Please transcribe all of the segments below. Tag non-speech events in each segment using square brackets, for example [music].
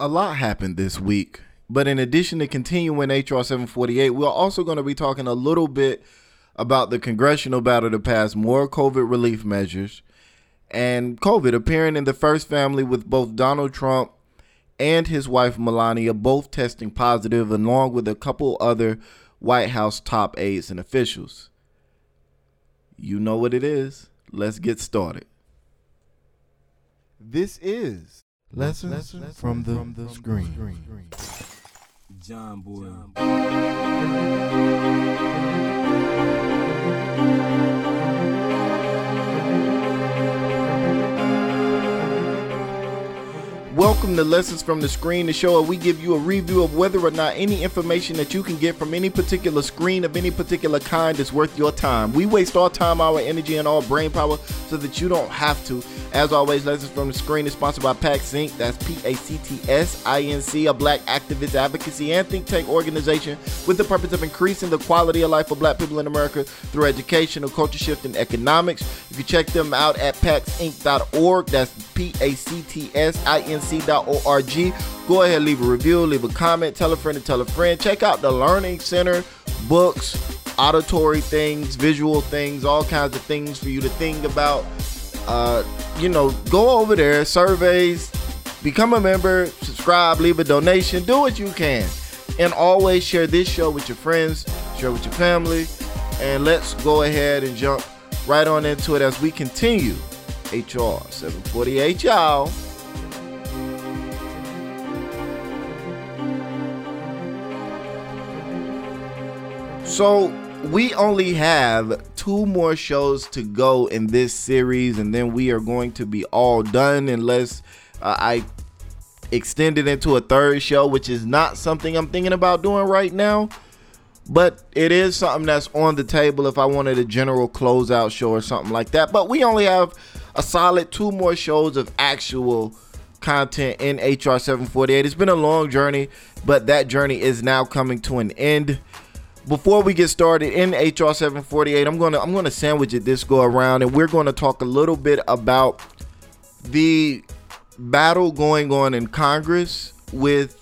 a lot happened this week. But in addition to continuing HR 748, we're also going to be talking a little bit about the congressional battle to pass more COVID relief measures and COVID appearing in the first family with both Donald Trump and his wife Melania both testing positive, along with a couple other White House top aides and officials. You know what it is. Let's get started. This is Lessons, Lessons from, the, from the Screen. screen. John Boy. Welcome to Lessons from the Screen, the show where we give you a review of whether or not any information that you can get from any particular screen of any particular kind is worth your time. We waste our time, our energy, and our brain power so that you don't have to. As always, Lessons from the Screen is sponsored by PACTS Inc. That's P A C T S I N C, a black activist advocacy and think tank organization with the purpose of increasing the quality of life for black people in America through education, culture shift, and economics. You can check them out at pactsinc.org. That's P A C T S I N C nc.org. Go ahead, leave a review, leave a comment, tell a friend to tell a friend. Check out the Learning Center books, auditory things, visual things, all kinds of things for you to think about. Uh, you know, go over there, surveys, become a member, subscribe, leave a donation, do what you can. And always share this show with your friends, share with your family, and let's go ahead and jump right on into it as we continue. HR 748, y'all. So we only have two more shows to go in this series, and then we are going to be all done unless uh, I extend it into a third show, which is not something I'm thinking about doing right now. But it is something that's on the table if I wanted a general closeout show or something like that. But we only have a solid two more shows of actual content in HR 748. It's been a long journey, but that journey is now coming to an end before we get started in HR 748, I'm gonna I'm gonna sandwich it this go around, and we're gonna talk a little bit about the battle going on in Congress with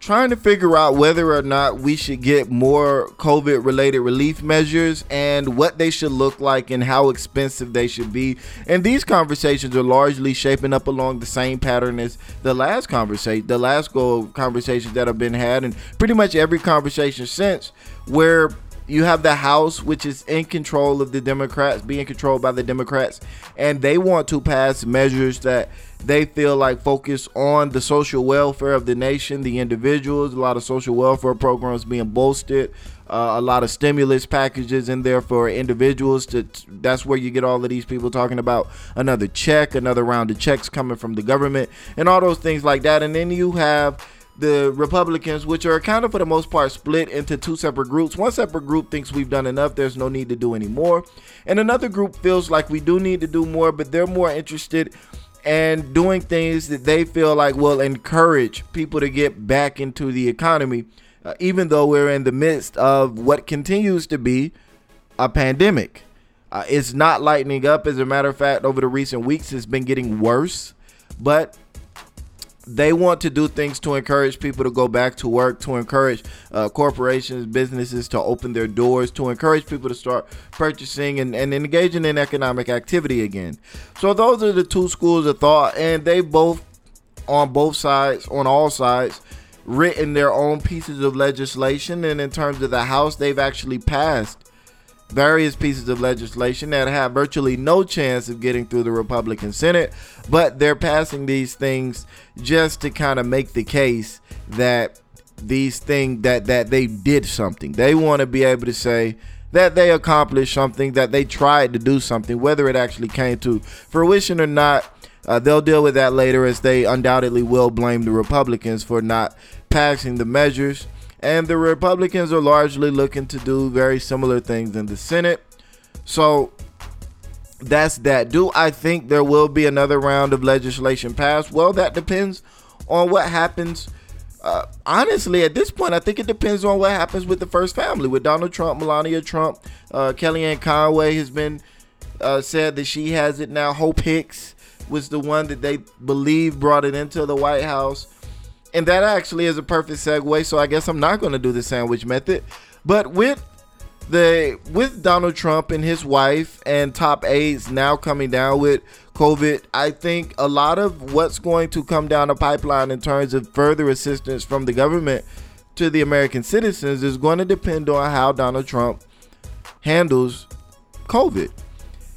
trying to figure out whether or not we should get more COVID related relief measures and what they should look like and how expensive they should be. And these conversations are largely shaping up along the same pattern as the last conversation, the last go conversations that have been had, and pretty much every conversation since, where you have the House, which is in control of the Democrats, being controlled by the Democrats, and they want to pass measures that they feel like focus on the social welfare of the nation, the individuals, a lot of social welfare programs being bolstered, uh, a lot of stimulus packages in there for individuals. To that's where you get all of these people talking about another check, another round of checks coming from the government, and all those things like that. And then you have the Republicans, which are kind of for the most part split into two separate groups. One separate group thinks we've done enough, there's no need to do any more. And another group feels like we do need to do more, but they're more interested in doing things that they feel like will encourage people to get back into the economy, uh, even though we're in the midst of what continues to be a pandemic. Uh, it's not lightening up. As a matter of fact, over the recent weeks, it's been getting worse. But they want to do things to encourage people to go back to work, to encourage uh, corporations, businesses to open their doors, to encourage people to start purchasing and, and engaging in economic activity again. So those are the two schools of thought, and they both, on both sides, on all sides, written their own pieces of legislation. And in terms of the House, they've actually passed various pieces of legislation that have virtually no chance of getting through the Republican Senate, but they're passing these things just to kind of make the case that these things that that they did something. They want to be able to say that they accomplished something, that they tried to do something, whether it actually came to fruition or not. Uh, they'll deal with that later, as they undoubtedly will blame the Republicans for not passing the measures and the Republicans are largely looking to do very similar things in the Senate. So that's that. Do I think there will be another round of legislation passed? Well, that depends on what happens. Uh, honestly, at this point, I think it depends on what happens with the first family, with Donald Trump, Melania Trump, uh, Kellyanne Conway has been uh, said that she has it now. Hope Hicks was the one that they believe brought it into the White House. And that actually is a perfect segue. So I guess I'm not going to do the sandwich method. But with the with Donald Trump and his wife and top aides now coming down with COVID, I think a lot of what's going to come down the pipeline in terms of further assistance from the government to the American citizens is going to depend on how Donald Trump handles COVID.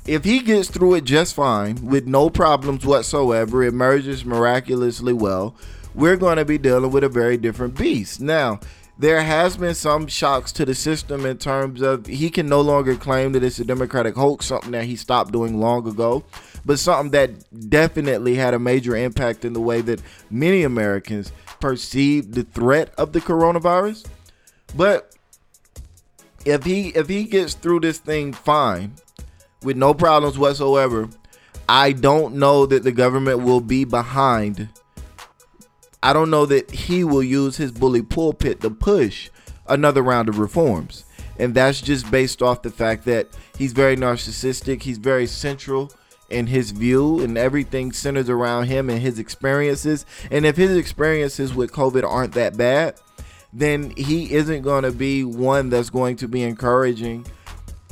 If he gets through it just fine with no problems whatsoever, emerges miraculously well, we're going to be dealing with a very different beast. Now, there has been some shocks to the system in terms of he can no longer claim that it's a democratic hoax something that he stopped doing long ago but something that definitely had a major impact in the way that many Americans perceive the threat of the coronavirus. But if he if he gets through this thing fine with no problems whatsoever, I don't know that the government will be behind. I don't know that he will use his bully pulpit to push another round of reforms. And that's just based off the fact that he's very narcissistic, he's very central in his view and everything centers around him and his experiences. And if his experiences with COVID aren't that bad, then he isn't going to be one that's going to be encouraging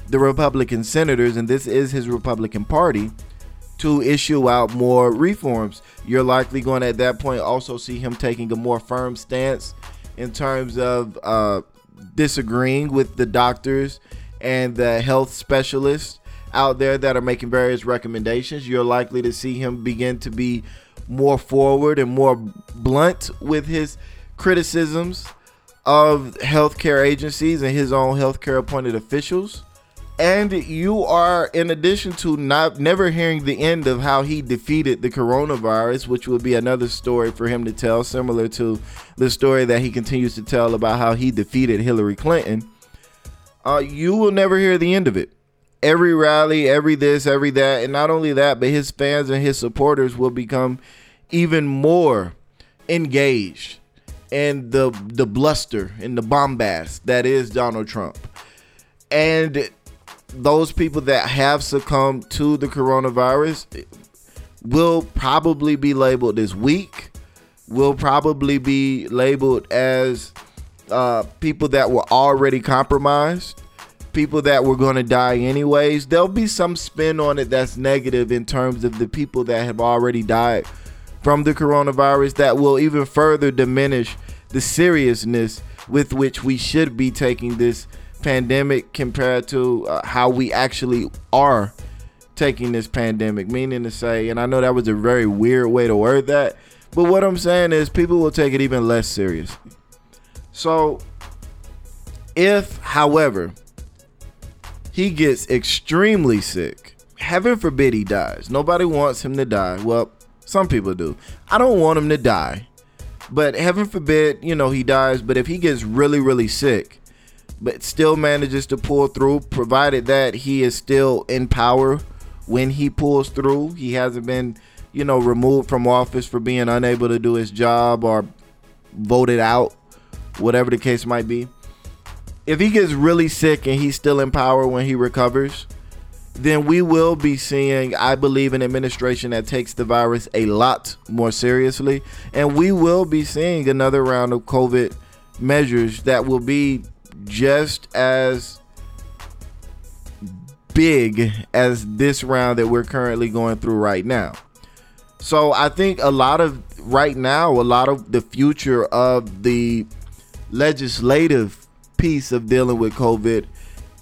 the Republican senators, and this is his Republican Party, to issue out more reforms. You're likely going to, at that point, also see him taking a more firm stance in terms of uh, disagreeing with the doctors and the health specialists out there that are making various recommendations. You're likely to see him begin to be more forward and more blunt with his criticisms of healthcare agencies and his own healthcare appointed officials. And you are, in addition to not never hearing the end of how he defeated the coronavirus, which would be another story for him to tell, similar to the story that he continues to tell about how he defeated Hillary Clinton. Uh, you will never hear the end of it every rally, every this, every that, and not only that, but his fans and his supporters will become even more engaged in the the bluster and the bombast that is Donald Trump. And those people that have succumbed to the coronavirus will probably be labeled as weak, will probably be labeled as uh, people that were already compromised people that were going to die anyways. There'll be some spin on it that's negative in terms of the people that have already died from the coronavirus that will even further diminish the seriousness with which we should be taking this pandemic compared to uh, how we actually are taking this pandemic. Meaning to say, and I know that was a very weird way to word that, but what I'm saying is people will take it even less seriously. So, if, however, he gets extremely sick. Heaven forbid he dies. Nobody wants him to die. Well, some people do. I don't want him to die. But heaven forbid, you know, he dies. But if he gets really, really sick, but still manages to pull through, provided that he is still in power when he pulls through, he hasn't been, you know, removed from office for being unable to do his job or voted out, whatever the case might be if he gets really sick and he's still in power when he recovers, then we will be seeing, I believe, an administration that takes the virus a lot more seriously. And we will be seeing another round of COVID measures that will be just as big as this round that we're currently going through right now. So I think a lot of right now, a lot of the future of the legislative piece of dealing with COVID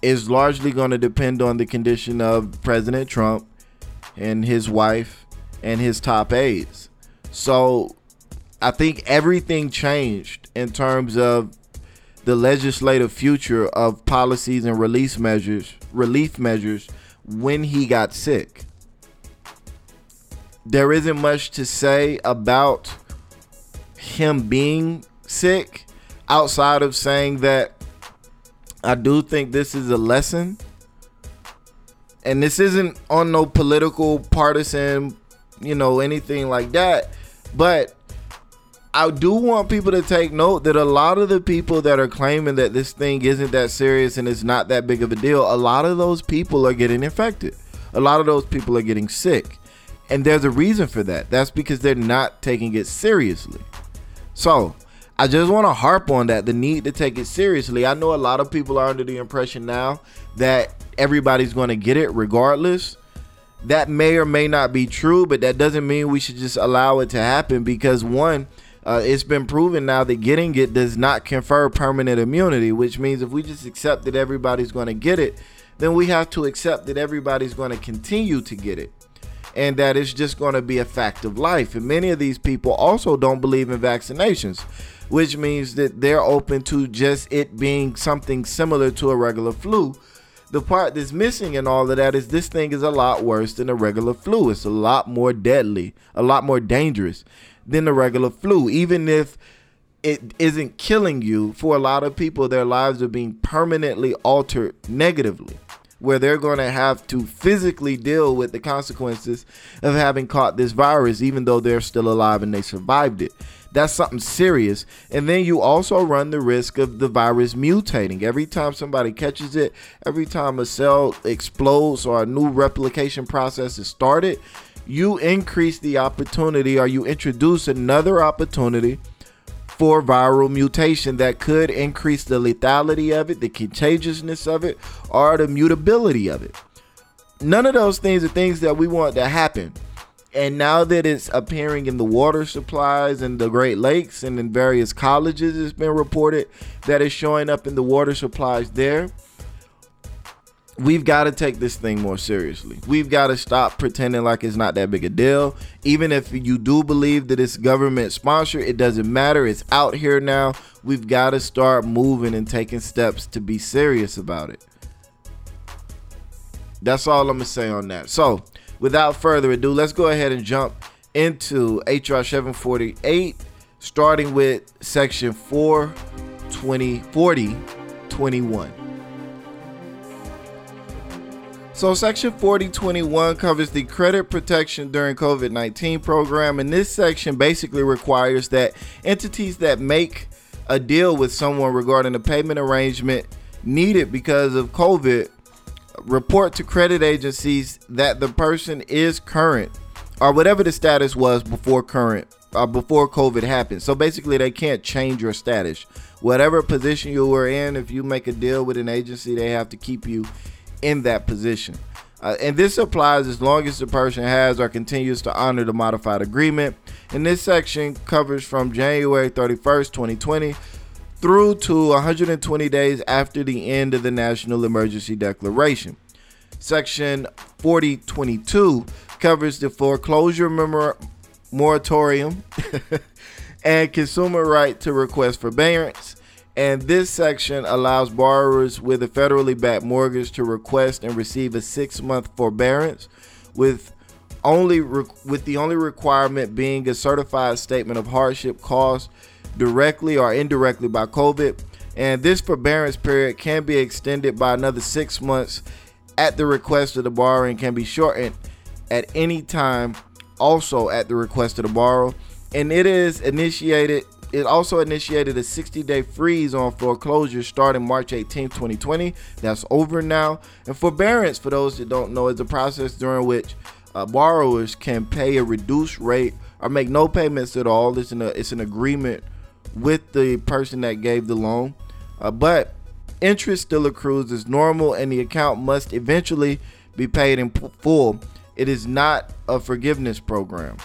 is largely going to depend on the condition of President Trump and his wife and his top aides. So I think everything changed in terms of the legislative future of policies and release measures, relief measures when he got sick. There isn't much to say about him being sick outside of saying that I do think this is a lesson. And this isn't on no political partisan, you know, anything like that. But I do want people to take note that a lot of the people that are claiming that this thing isn't that serious and it's not that big of a deal, a lot of those people are getting infected. A lot of those people are getting sick. And there's a reason for that. That's because they're not taking it seriously. So, I just want to harp on that the need to take it seriously. I know a lot of people are under the impression now that everybody's going to get it regardless. That may or may not be true, but that doesn't mean we should just allow it to happen because one, uh, it's been proven now that getting it does not confer permanent immunity, which means if we just accept that everybody's going to get it, then we have to accept that everybody's going to continue to get it and that it's just going to be a fact of life. And many of these people also don't believe in vaccinations, which means that they're open to just it being something similar to a regular flu the part that's missing in all of that is this thing is a lot worse than a regular flu. It's a lot more deadly, a lot more dangerous than the regular flu. Even if it isn't killing you, for a lot of people, their lives are being permanently altered negatively, where they're going to have to physically deal with the consequences of having caught this virus, even though they're still alive and they survived it. That's something serious. And then you also run the risk of the virus mutating. Every time somebody catches it, every time a cell explodes or a new replication process is started, you increase the opportunity or you introduce another opportunity for viral mutation that could increase the lethality of it, the contagiousness of it, or the mutability of it. None of those things are things that we want to happen and now that it's appearing in the water supplies in the Great Lakes and in various colleges, it's been reported that it's showing up in the water supplies there. We've got to take this thing more seriously. We've got to stop pretending like it's not that big a deal. Even if you do believe that it's government sponsored, it doesn't matter. It's out here now. We've got to start moving and taking steps to be serious about it. That's all I'm going to say on that. So, without further ado, let's go ahead and jump into HR 748, starting with section 420 40 21. So, Section 4021 covers the credit protection during COVID 19 program, and this section basically requires that entities that make a deal with someone regarding a payment arrangement needed because of COVID report to credit agencies that the person is current or whatever the status was before current uh, before COVID happened. So basically, they can't change your status. Whatever position you were in, if you make a deal with an agency, they have to keep you in that position. Uh, and this applies as long as the person has or continues to honor the modified agreement. And this section covers from January 31st, 2020 through to 120 days after the end of the national emergency declaration. Section 4022 covers the foreclosure memor- moratorium [laughs] and consumer right to request forbearance. And this section allows borrowers with a federally backed mortgage to request and receive a six month forbearance with only re- with the only requirement being a certified statement of hardship caused directly or indirectly by COVID. And this forbearance period can be extended by another six months at the request of the borrower and can be shortened at any time, also at the request of the borrower. And it is initiated, it also initiated a 60 day freeze on foreclosure starting March 18, 2020. That's over now. And forbearance, for those that don't know, is a process during which uh, borrowers can pay a reduced rate or make no payments at all. It's an, it's an agreement with the person that gave the loan. Uh, but interest still accrues as normal and the account must eventually be paid in full. It is not a forgiveness program.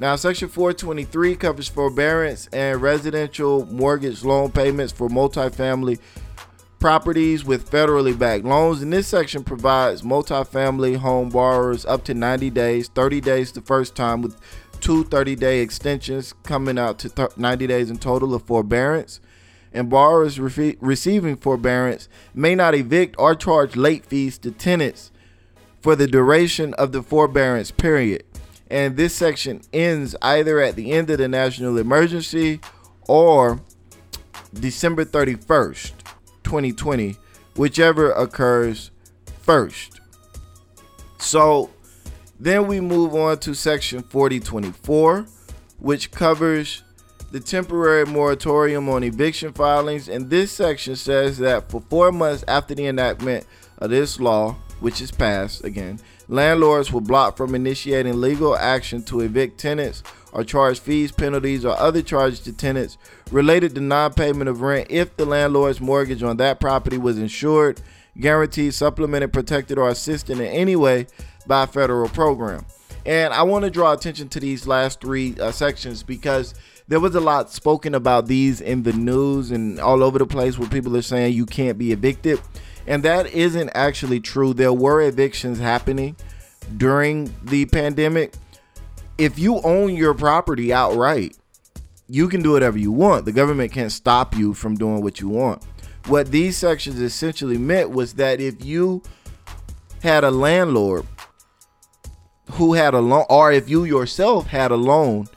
Now, Section 423 covers forbearance and residential mortgage loan payments for multifamily properties with federally backed loans. And this section provides multifamily home borrowers up to 90 days, 30 days the first time, with two 30 day extensions coming out to 90 days in total of forbearance. And borrowers re- receiving forbearance may not evict or charge late fees to tenants for the duration of the forbearance period. And this section ends either at the end of the national emergency or December 31st, 2020, whichever occurs first. So then we move on to section 4024, which covers the temporary moratorium on eviction filings. And this section says that for four months after the enactment of this law, which is passed again, landlords will block from initiating legal action to evict tenants or charge fees, penalties, or other charges to tenants related to non payment of rent if the landlord's mortgage on that property was insured, guaranteed, supplemented, protected, or assisted in any way by a federal program. And I want to draw attention to these last three uh, sections because there was a lot spoken about these in the news and all over the place where people are saying you can't be evicted. And that isn't actually true. There were evictions happening during the pandemic. If you own your property outright, you can do whatever you want. The government can't stop you from doing what you want. What these sections essentially meant was that if you had a landlord who had a loan, or if you yourself had a loan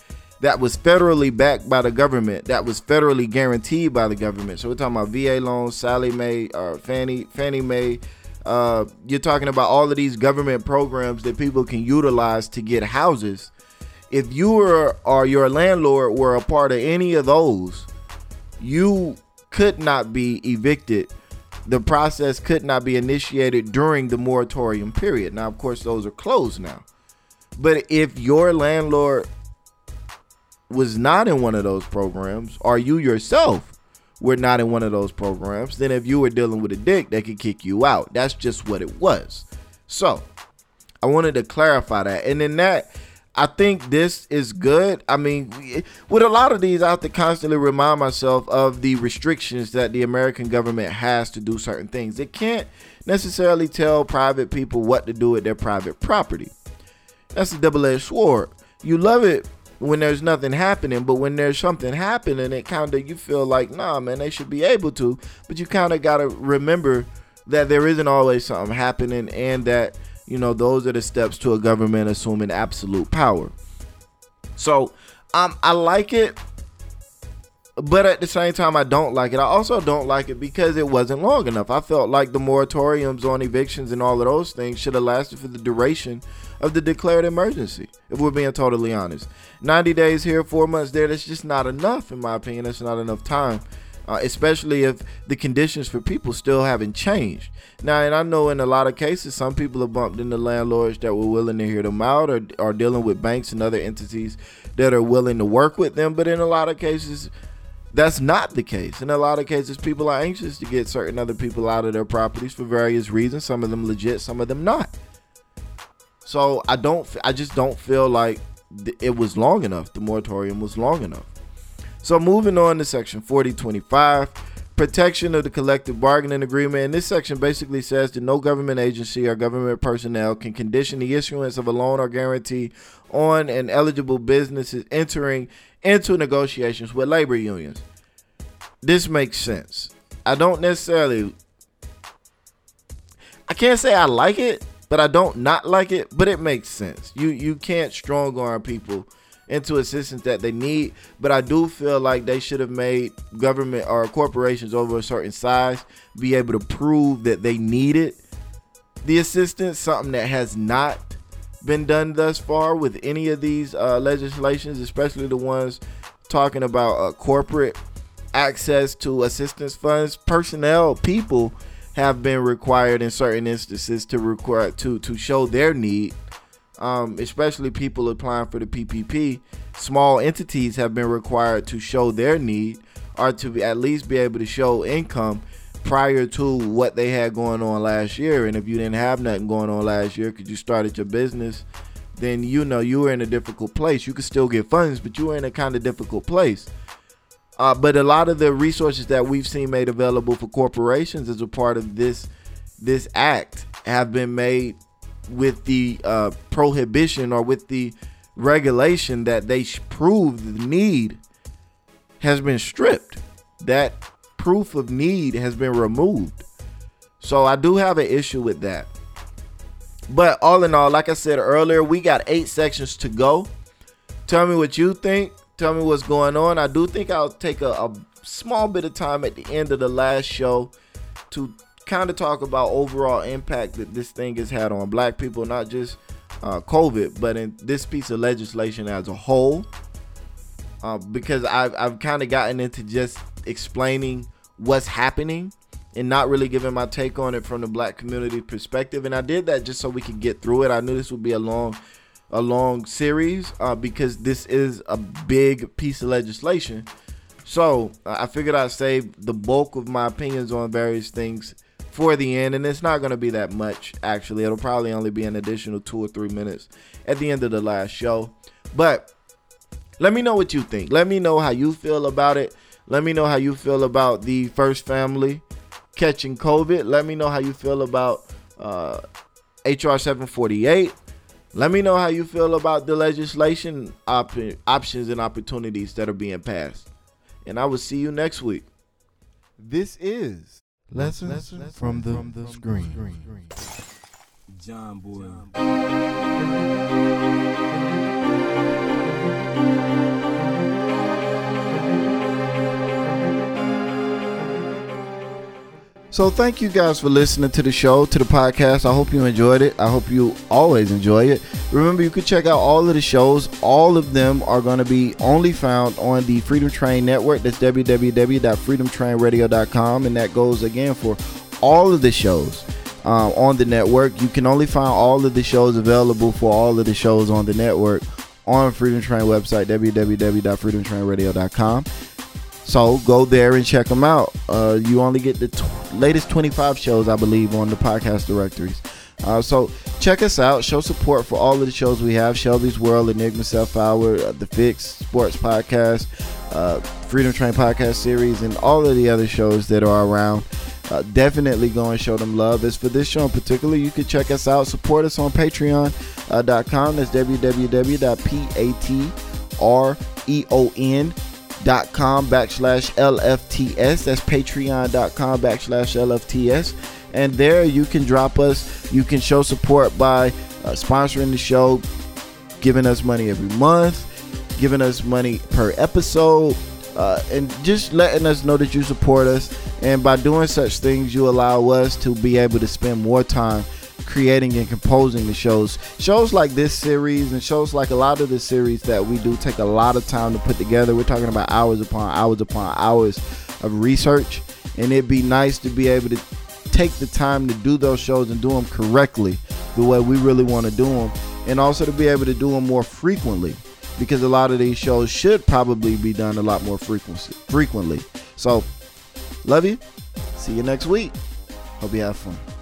that was federally backed by the government, that was federally guaranteed by the government. So we're talking about VA loans, Sallie Mae, or Fannie Fannie Mae. Uh, you're talking about all of these government programs that people can utilize to get houses. If you were or your landlord were a part of any of those, you could not be evicted. The process could not be initiated during the moratorium period. Now, of course, those are closed now. But if your landlord was not in one of those programs, or you yourself were not in one of those programs, then if you were dealing with a dick, they could kick you out. That's just what it was. So I wanted to clarify that. And then that I think this is good. I mean, with a lot of these, I have to constantly remind myself of the restrictions that the American government has to do certain things. It can't necessarily tell private people what to do with their private property. That's a double edged sword. You love it when there's nothing happening, but when there's something happening, it kind of you feel like, nah, man, they should be able to. But you kind of got to remember that there isn't always something happening, and that you know those are the steps to a government assuming absolute power. So, um, I like it, but at the same time, I don't like it. I also don't like it because it wasn't long enough. I felt like the moratoriums on evictions and all of those things should have lasted for the duration of the declared emergency, if we're being totally honest. 90 days here, four months there, that's just not enough, in my opinion. That's not enough time. Uh, especially if the conditions for people still haven't changed. Now, and I know in a lot of cases, some people have bumped into landlords that were willing to hear them out or are dealing with banks and other entities that are willing to work with them. But in a lot of cases, that's not the case. In a lot of cases, people are anxious to get certain other people out of their properties for various reasons. Some of them legit, some of them not. So I don't, I just don't feel like it was long enough. The moratorium was long enough. So moving on to section 4025, protection of the collective bargaining agreement. And this section basically says that no government agency or government personnel can condition the issuance of a loan or guarantee on an eligible businesses entering into negotiations with labor unions. This makes sense. I don't necessarily I can't say I like it but I don't not like it, but it makes sense. You you can't strong arm people into assistance that they need, but I do feel like they should have made government or corporations over a certain size be able to prove that they needed the assistance, something that has not been done thus far with any of these uh, legislations, especially the ones talking about uh, corporate access to assistance funds. Personnel, people have been required in certain instances to require to to show their need. Um, especially people applying for the PPP, small entities have been required to show their need or to at least be able to show income prior to what they had going on last year. And if you didn't have nothing going on last year because you started your business, then you know you were in a difficult place. You could still get funds, but you were in a kind of difficult place. Uh, but a lot of the resources that we've seen made available for corporations as a part of this this act have been made with the uh, prohibition or with the regulation that they prove the need has been stripped. That proof of need has been removed. So I do have an issue with that. But all in all, like I said earlier, we got eight sections to go. Tell me what you think tell me what's going on. I do think I'll take a, a small bit of time at the end of the last show to kind of talk about overall impact that this thing has had on black people, not just uh, COVID, but in this piece of legislation as a whole. Uh, because I've, I've kind of gotten into just explaining what's happening and not really giving my take on it from the black community perspective. And I did that just so we could get through it. I knew this would be a long a long series uh, because this is a big piece of legislation. So I figured I'd save the bulk of my opinions on various things for the end, and it's not going to be that much actually. It'll probably only be an additional two or three minutes at the end of the last show. But let me know what you think. Let me know how you feel about it. Let me know how you feel about the first family catching COVID. Let me know how you feel about uh, HR 748. Let me know how you feel about the legislation op- options and opportunities that are being passed. And I will see you next week. This is Lessons, Lessons from, the, from the Screen. screen. John Boy. So thank you guys for listening to the show, to the podcast. I hope you enjoyed it. I hope you always enjoy it. Remember, you can check out all of the shows. All of them are going to be only found on the Freedom Train Network. That's www.freedomtrainradio.com, and that goes again for all of the shows uh, on the network. You can only find all of the shows available for all of the shows on the network on Freedom Train website, www.freedomtrainradio.com. So go there and check them out. Uh, you only get the latest 25 shows, I believe, on the podcast directories. Uh, so check us out. Show support for all of the shows we have: Shelby's World, Enigma Self Hour, uh, The Fix Sports Podcast, uh, Freedom Train Podcast Series, and all of the other shows that are around. Uh, definitely go and show them love. As for this show in particular, you can check us out. Support us on Patreon.com. Uh, That's www.patreon dot com backslash LFTS. That's patreon.com backslash LFTS. And there you can drop us, you can show support by uh, sponsoring the show, giving us money every month, giving us money per episode, uh, and just letting us know that you support us. And by doing such things, you allow us to be able to spend more time creating and composing the shows. Shows like this series and shows like a lot of the series that we do take a lot of time to put together. We're talking about hours upon hours upon hours of research, and it'd be nice to be able to take the time to do those shows and do them correctly the way we really want to do them, and also to be able to do them more frequently because a lot of these shows should probably be done a lot more frequently. So, love you. See you next week. Hope you have fun.